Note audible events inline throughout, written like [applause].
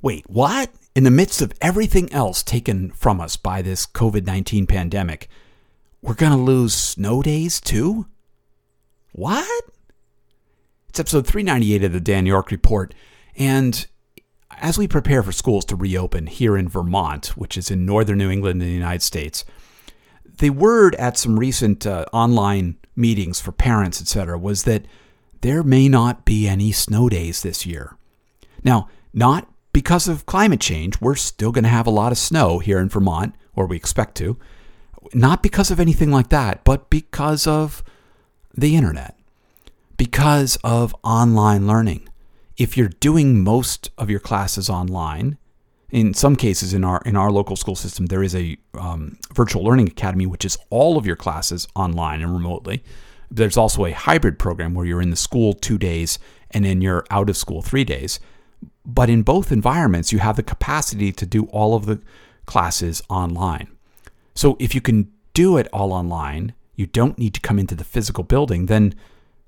Wait, what? In the midst of everything else taken from us by this COVID 19 pandemic, we're going to lose snow days too? What? It's episode 398 of the Dan York Report. And as we prepare for schools to reopen here in Vermont, which is in northern New England in the United States, the word at some recent uh, online meetings for parents, etc., was that there may not be any snow days this year. Now, not because of climate change, we're still going to have a lot of snow here in Vermont, or we expect to. Not because of anything like that, but because of the internet, because of online learning. If you're doing most of your classes online, in some cases in our in our local school system, there is a um, virtual learning academy, which is all of your classes online and remotely. There's also a hybrid program where you're in the school two days and then you're out of school three days. But in both environments, you have the capacity to do all of the classes online. So if you can do it all online, you don't need to come into the physical building, then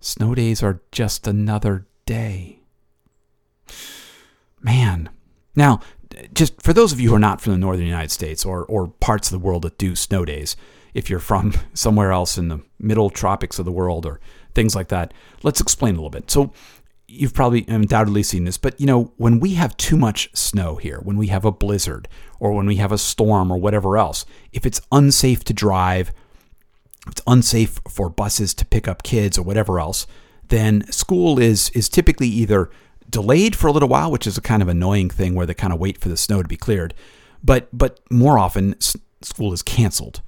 snow days are just another day. Man. Now, just for those of you who are not from the northern United States or, or parts of the world that do snow days, if you're from [laughs] somewhere else in the middle tropics of the world or things like that, let's explain a little bit. So, you've probably undoubtedly seen this, but you know, when we have too much snow here, when we have a blizzard or when we have a storm or whatever else, if it's unsafe to drive, it's unsafe for buses to pick up kids or whatever else, then school is is typically either delayed for a little while, which is a kind of annoying thing where they kind of wait for the snow to be cleared, but but more often school is canceled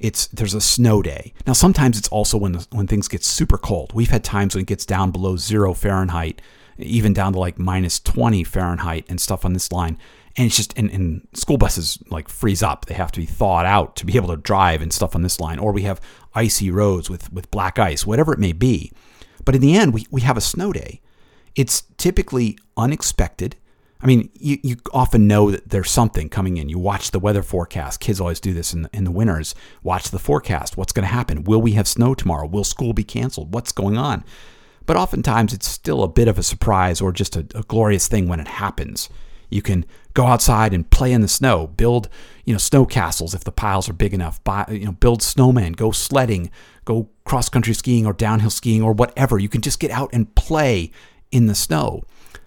it's there's a snow day. Now sometimes it's also when when things get super cold. We've had times when it gets down below 0 Fahrenheit, even down to like minus 20 Fahrenheit and stuff on this line. And it's just and, and school buses like freeze up. They have to be thawed out to be able to drive and stuff on this line. Or we have icy roads with with black ice, whatever it may be. But in the end, we, we have a snow day. It's typically unexpected. I mean, you, you often know that there's something coming in. You watch the weather forecast. Kids always do this in the, in the winters. Watch the forecast. What's going to happen? Will we have snow tomorrow? Will school be canceled? What's going on? But oftentimes it's still a bit of a surprise or just a, a glorious thing when it happens. You can go outside and play in the snow, build, you know, snow castles if the piles are big enough. Buy, you know, build snowmen, go sledding, go cross country skiing or downhill skiing or whatever. You can just get out and play in the snow.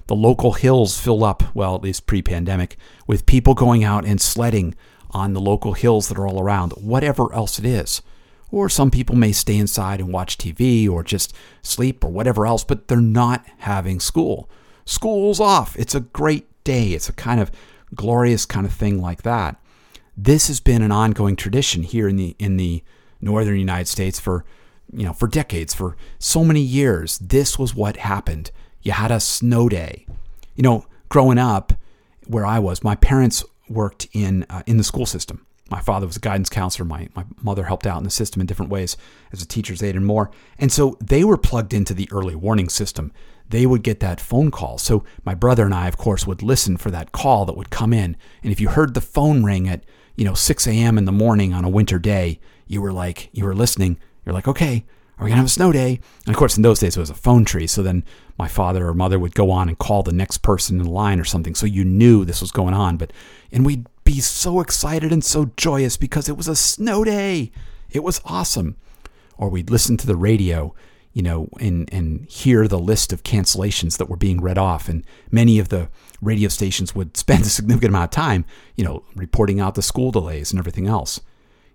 The local hills fill up, well, at least pre pandemic, with people going out and sledding on the local hills that are all around, whatever else it is. Or some people may stay inside and watch TV or just sleep or whatever else, but they're not having school. School's off. It's a great day. It's a kind of glorious kind of thing like that. This has been an ongoing tradition here in the in the northern United States for you know for decades, for so many years. This was what happened you had a snow day. You know, growing up where I was, my parents worked in uh, in the school system. My father was a guidance counselor. My, my mother helped out in the system in different ways as a teacher's aide and more. And so they were plugged into the early warning system. They would get that phone call. So my brother and I, of course, would listen for that call that would come in. And if you heard the phone ring at, you know, 6 a.m. in the morning on a winter day, you were like, you were listening. You're like, okay, are going to have a snow day? And of course, in those days, it was a phone tree. So then my father or mother would go on and call the next person in line or something. So you knew this was going on. But, and we'd be so excited and so joyous because it was a snow day. It was awesome. Or we'd listen to the radio, you know, and, and hear the list of cancellations that were being read off. And many of the radio stations would [laughs] spend a significant amount of time, you know, reporting out the school delays and everything else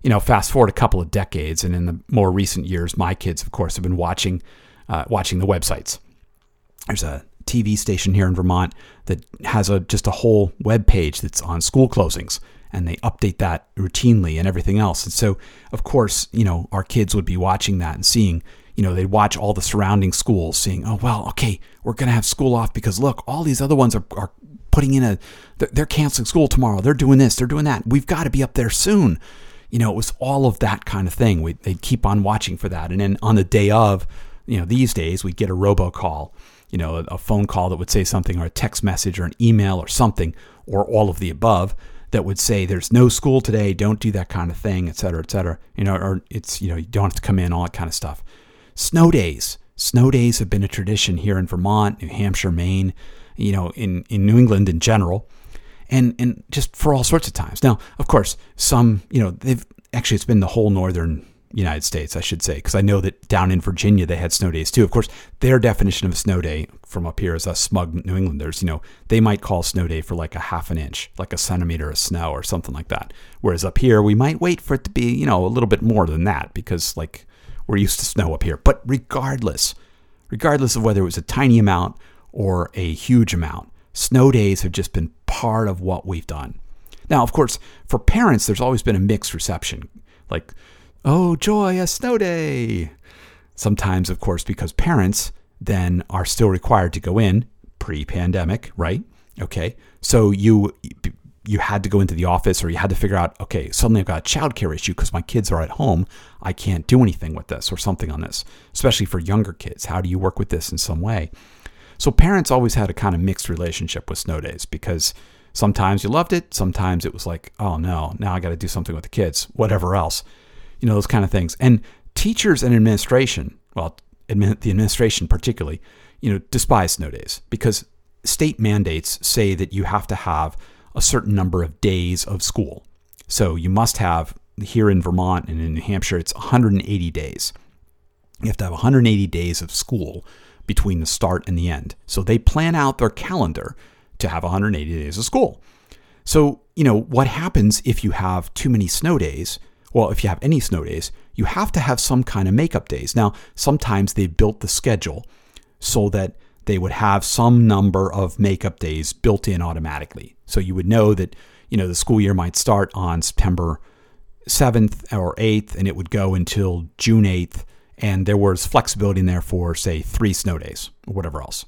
you know, fast forward a couple of decades, and in the more recent years, my kids, of course, have been watching uh, watching the websites. There's a TV station here in Vermont that has a just a whole web page that's on school closings, and they update that routinely and everything else. And so, of course, you know, our kids would be watching that and seeing, you know, they'd watch all the surrounding schools, seeing, oh well, okay, we're gonna have school off because look, all these other ones are, are putting in a, they're canceling school tomorrow. They're doing this, they're doing that. We've got to be up there soon you know, it was all of that kind of thing. We, they'd keep on watching for that. And then on the day of, you know, these days we'd get a robocall, you know, a, a phone call that would say something or a text message or an email or something or all of the above that would say there's no school today, don't do that kind of thing, et cetera, et cetera. You know, or it's, you know, you don't have to come in, all that kind of stuff. Snow days. Snow days have been a tradition here in Vermont, New Hampshire, Maine, you know, in, in New England in general, and, and just for all sorts of times. Now, of course, some, you know, they've actually, it's been the whole northern United States, I should say, because I know that down in Virginia they had snow days too. Of course, their definition of a snow day from up here is us smug New Englanders. You know, they might call snow day for like a half an inch, like a centimeter of snow or something like that. Whereas up here, we might wait for it to be, you know, a little bit more than that because like we're used to snow up here. But regardless, regardless of whether it was a tiny amount or a huge amount, snow days have just been part of what we've done. Now, of course, for parents, there's always been a mixed reception. Like, oh, joy, a snow day. Sometimes, of course, because parents then are still required to go in pre pandemic, right? Okay. So you you had to go into the office or you had to figure out, okay, suddenly I've got a childcare issue because my kids are at home. I can't do anything with this or something on this, especially for younger kids. How do you work with this in some way? So parents always had a kind of mixed relationship with snow days because sometimes you loved it, sometimes it was like, oh no, now I got to do something with the kids, whatever else you know, those kind of things. And teachers and administration, well, admin, the administration particularly, you know, despise snow days because state mandates say that you have to have a certain number of days of school. So you must have here in Vermont and in New Hampshire, it's 180 days. You have to have 180 days of school between the start and the end. So they plan out their calendar to have 180 days of school. So, you know, what happens if you have too many snow days well, if you have any snow days, you have to have some kind of makeup days. Now, sometimes they built the schedule so that they would have some number of makeup days built in automatically. So you would know that, you know, the school year might start on September 7th or 8th and it would go until June 8th and there was flexibility in there for say 3 snow days or whatever else.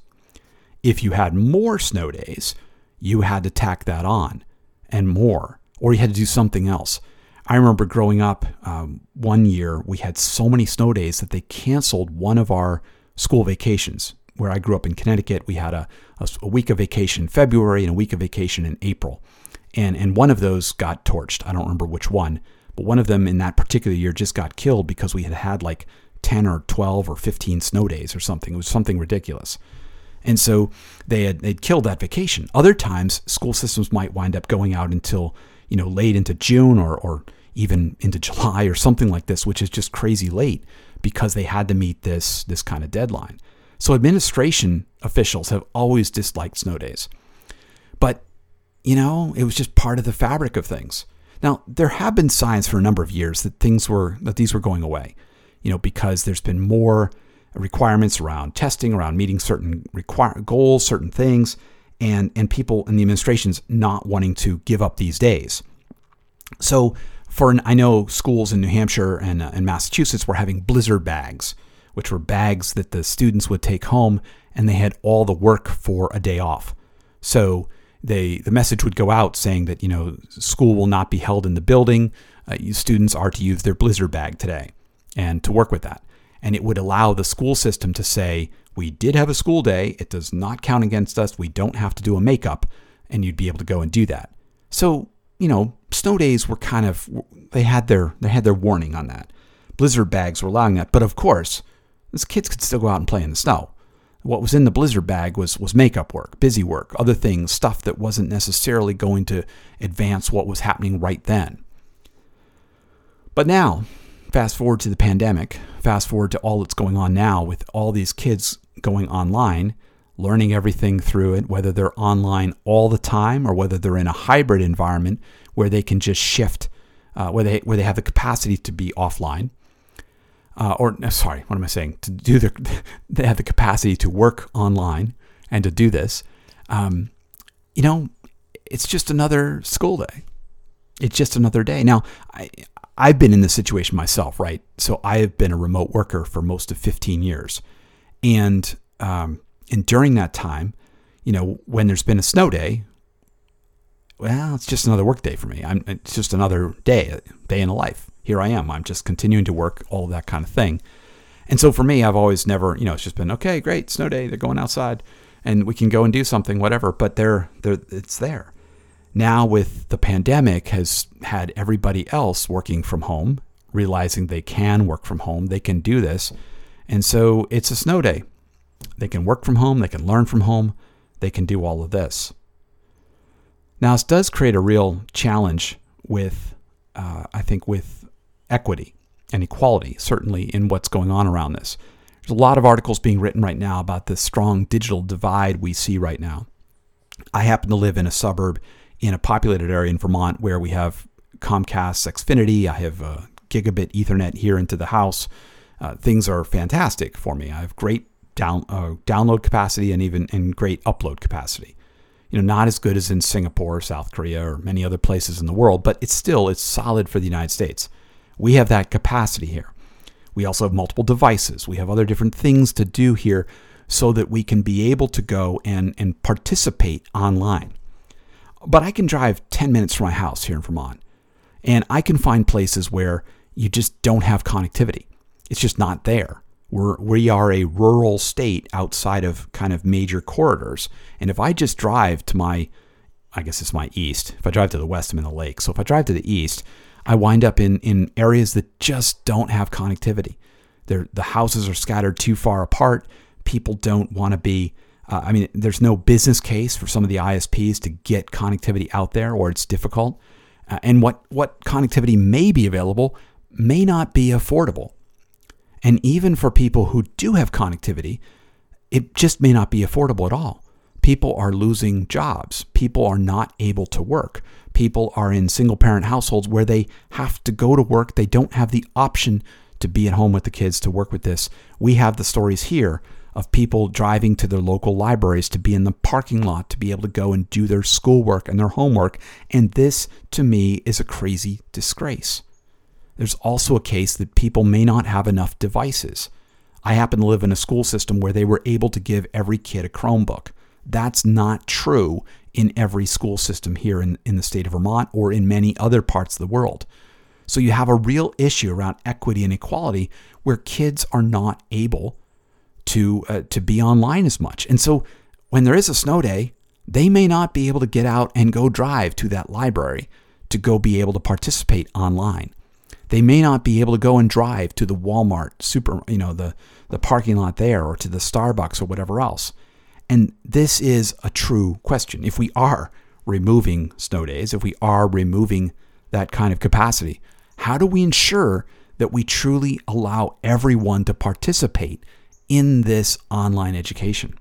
If you had more snow days, you had to tack that on and more or you had to do something else. I remember growing up, um, one year we had so many snow days that they canceled one of our school vacations. Where I grew up in Connecticut, we had a, a, a week of vacation in February and a week of vacation in April. And, and one of those got torched. I don't remember which one, but one of them in that particular year just got killed because we had had like 10 or 12 or 15 snow days or something. It was something ridiculous. And so they had they'd killed that vacation. Other times, school systems might wind up going out until you know, late into June or, or even into July or something like this, which is just crazy late because they had to meet this, this kind of deadline. So administration officials have always disliked snow days. But, you know, it was just part of the fabric of things. Now, there have been signs for a number of years that things were that these were going away. You know, because there's been more requirements around testing, around meeting certain require, goals, certain things and and people in the administrations not wanting to give up these days. So for I know schools in New Hampshire and, uh, Massachusetts were having blizzard bags, which were bags that the students would take home, and they had all the work for a day off. So they the message would go out saying that you know school will not be held in the building. Uh, students are to use their blizzard bag today, and to work with that. And it would allow the school system to say, we did have a school day. It does not count against us. We don't have to do a makeup, and you'd be able to go and do that. So, you know, snow days were kind of they had their they had their warning on that. Blizzard bags were allowing that, but of course, these kids could still go out and play in the snow. What was in the blizzard bag was was makeup work, busy work, other things, stuff that wasn't necessarily going to advance what was happening right then. But now, fast forward to the pandemic, fast forward to all that's going on now with all these kids going online, learning everything through it, whether they're online all the time or whether they're in a hybrid environment where they can just shift, uh, where they where they have the capacity to be offline. Uh, or sorry, what am I saying? To do their, [laughs] they have the capacity to work online and to do this. Um, you know, it's just another school day. It's just another day. Now, I, I've been in this situation myself, right? So I have been a remote worker for most of 15 years. And um, and during that time, you know, when there's been a snow day, well, it's just another work day for me. I'm, it's just another day, day in a life. Here I am. I'm just continuing to work, all that kind of thing. And so for me, I've always never, you know, it's just been okay, great, snow day. They're going outside, and we can go and do something, whatever. But they're, they're, it's there. Now with the pandemic, has had everybody else working from home, realizing they can work from home, they can do this and so it's a snow day. They can work from home, they can learn from home, they can do all of this. Now, this does create a real challenge with, uh, I think, with equity and equality, certainly in what's going on around this. There's a lot of articles being written right now about the strong digital divide we see right now. I happen to live in a suburb in a populated area in Vermont where we have Comcast Xfinity. I have a gigabit Ethernet here into the house. Uh, things are fantastic for me. I have great down, uh, download capacity and even and great upload capacity. You know, not as good as in Singapore, or South Korea, or many other places in the world, but it's still it's solid for the United States. We have that capacity here. We also have multiple devices. We have other different things to do here so that we can be able to go and, and participate online. But I can drive 10 minutes from my house here in Vermont, and I can find places where you just don't have connectivity. It's just not there. We're, we are a rural state outside of kind of major corridors. And if I just drive to my, I guess it's my east, if I drive to the west, I'm in the lake. So if I drive to the east, I wind up in, in areas that just don't have connectivity. They're, the houses are scattered too far apart. People don't want to be, uh, I mean, there's no business case for some of the ISPs to get connectivity out there, or it's difficult. Uh, and what, what connectivity may be available may not be affordable. And even for people who do have connectivity, it just may not be affordable at all. People are losing jobs. People are not able to work. People are in single parent households where they have to go to work. They don't have the option to be at home with the kids to work with this. We have the stories here of people driving to their local libraries to be in the parking lot to be able to go and do their schoolwork and their homework. And this, to me, is a crazy disgrace. There's also a case that people may not have enough devices. I happen to live in a school system where they were able to give every kid a Chromebook. That's not true in every school system here in, in the state of Vermont or in many other parts of the world. So you have a real issue around equity and equality where kids are not able to uh, to be online as much. And so when there is a snow day, they may not be able to get out and go drive to that library to go be able to participate online. They may not be able to go and drive to the Walmart super, you know, the the parking lot there or to the Starbucks or whatever else. And this is a true question. If we are removing snow days, if we are removing that kind of capacity, how do we ensure that we truly allow everyone to participate in this online education?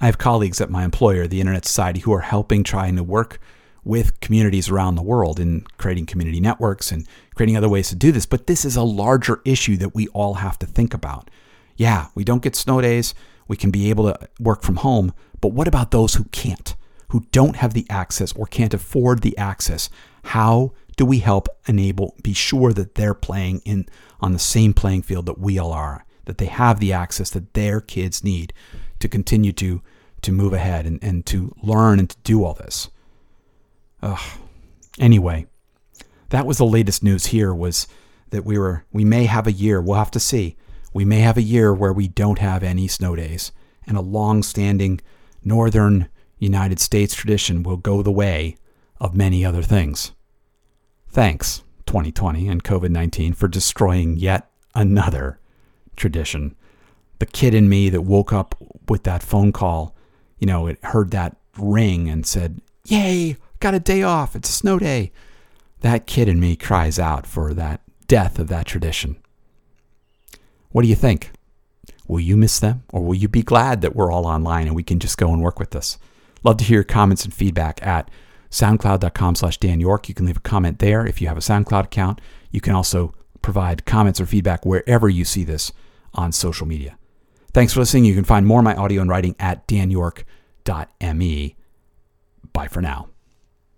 I have colleagues at my employer, the Internet Society, who are helping trying to work with communities around the world in creating community networks and creating other ways to do this. But this is a larger issue that we all have to think about. Yeah, we don't get snow days. We can be able to work from home. But what about those who can't, who don't have the access or can't afford the access? How do we help enable, be sure that they're playing in on the same playing field that we all are, that they have the access that their kids need to continue to, to move ahead and, and to learn and to do all this? Ugh. Anyway, that was the latest news here was that we were we may have a year, we'll have to see. We may have a year where we don't have any snow days, and a long-standing northern United States tradition will go the way of many other things. Thanks, 2020 and COVID 19, for destroying yet another tradition. The kid in me that woke up with that phone call, you know, it heard that ring and said, Yay, got a day off. It's a snow day. That kid in me cries out for that death of that tradition. What do you think? Will you miss them or will you be glad that we're all online and we can just go and work with this? Love to hear your comments and feedback at soundcloud.com slash Dan York. You can leave a comment there if you have a SoundCloud account. You can also provide comments or feedback wherever you see this on social media. Thanks for listening. You can find more of my audio and writing at danyork.me. Bye for now.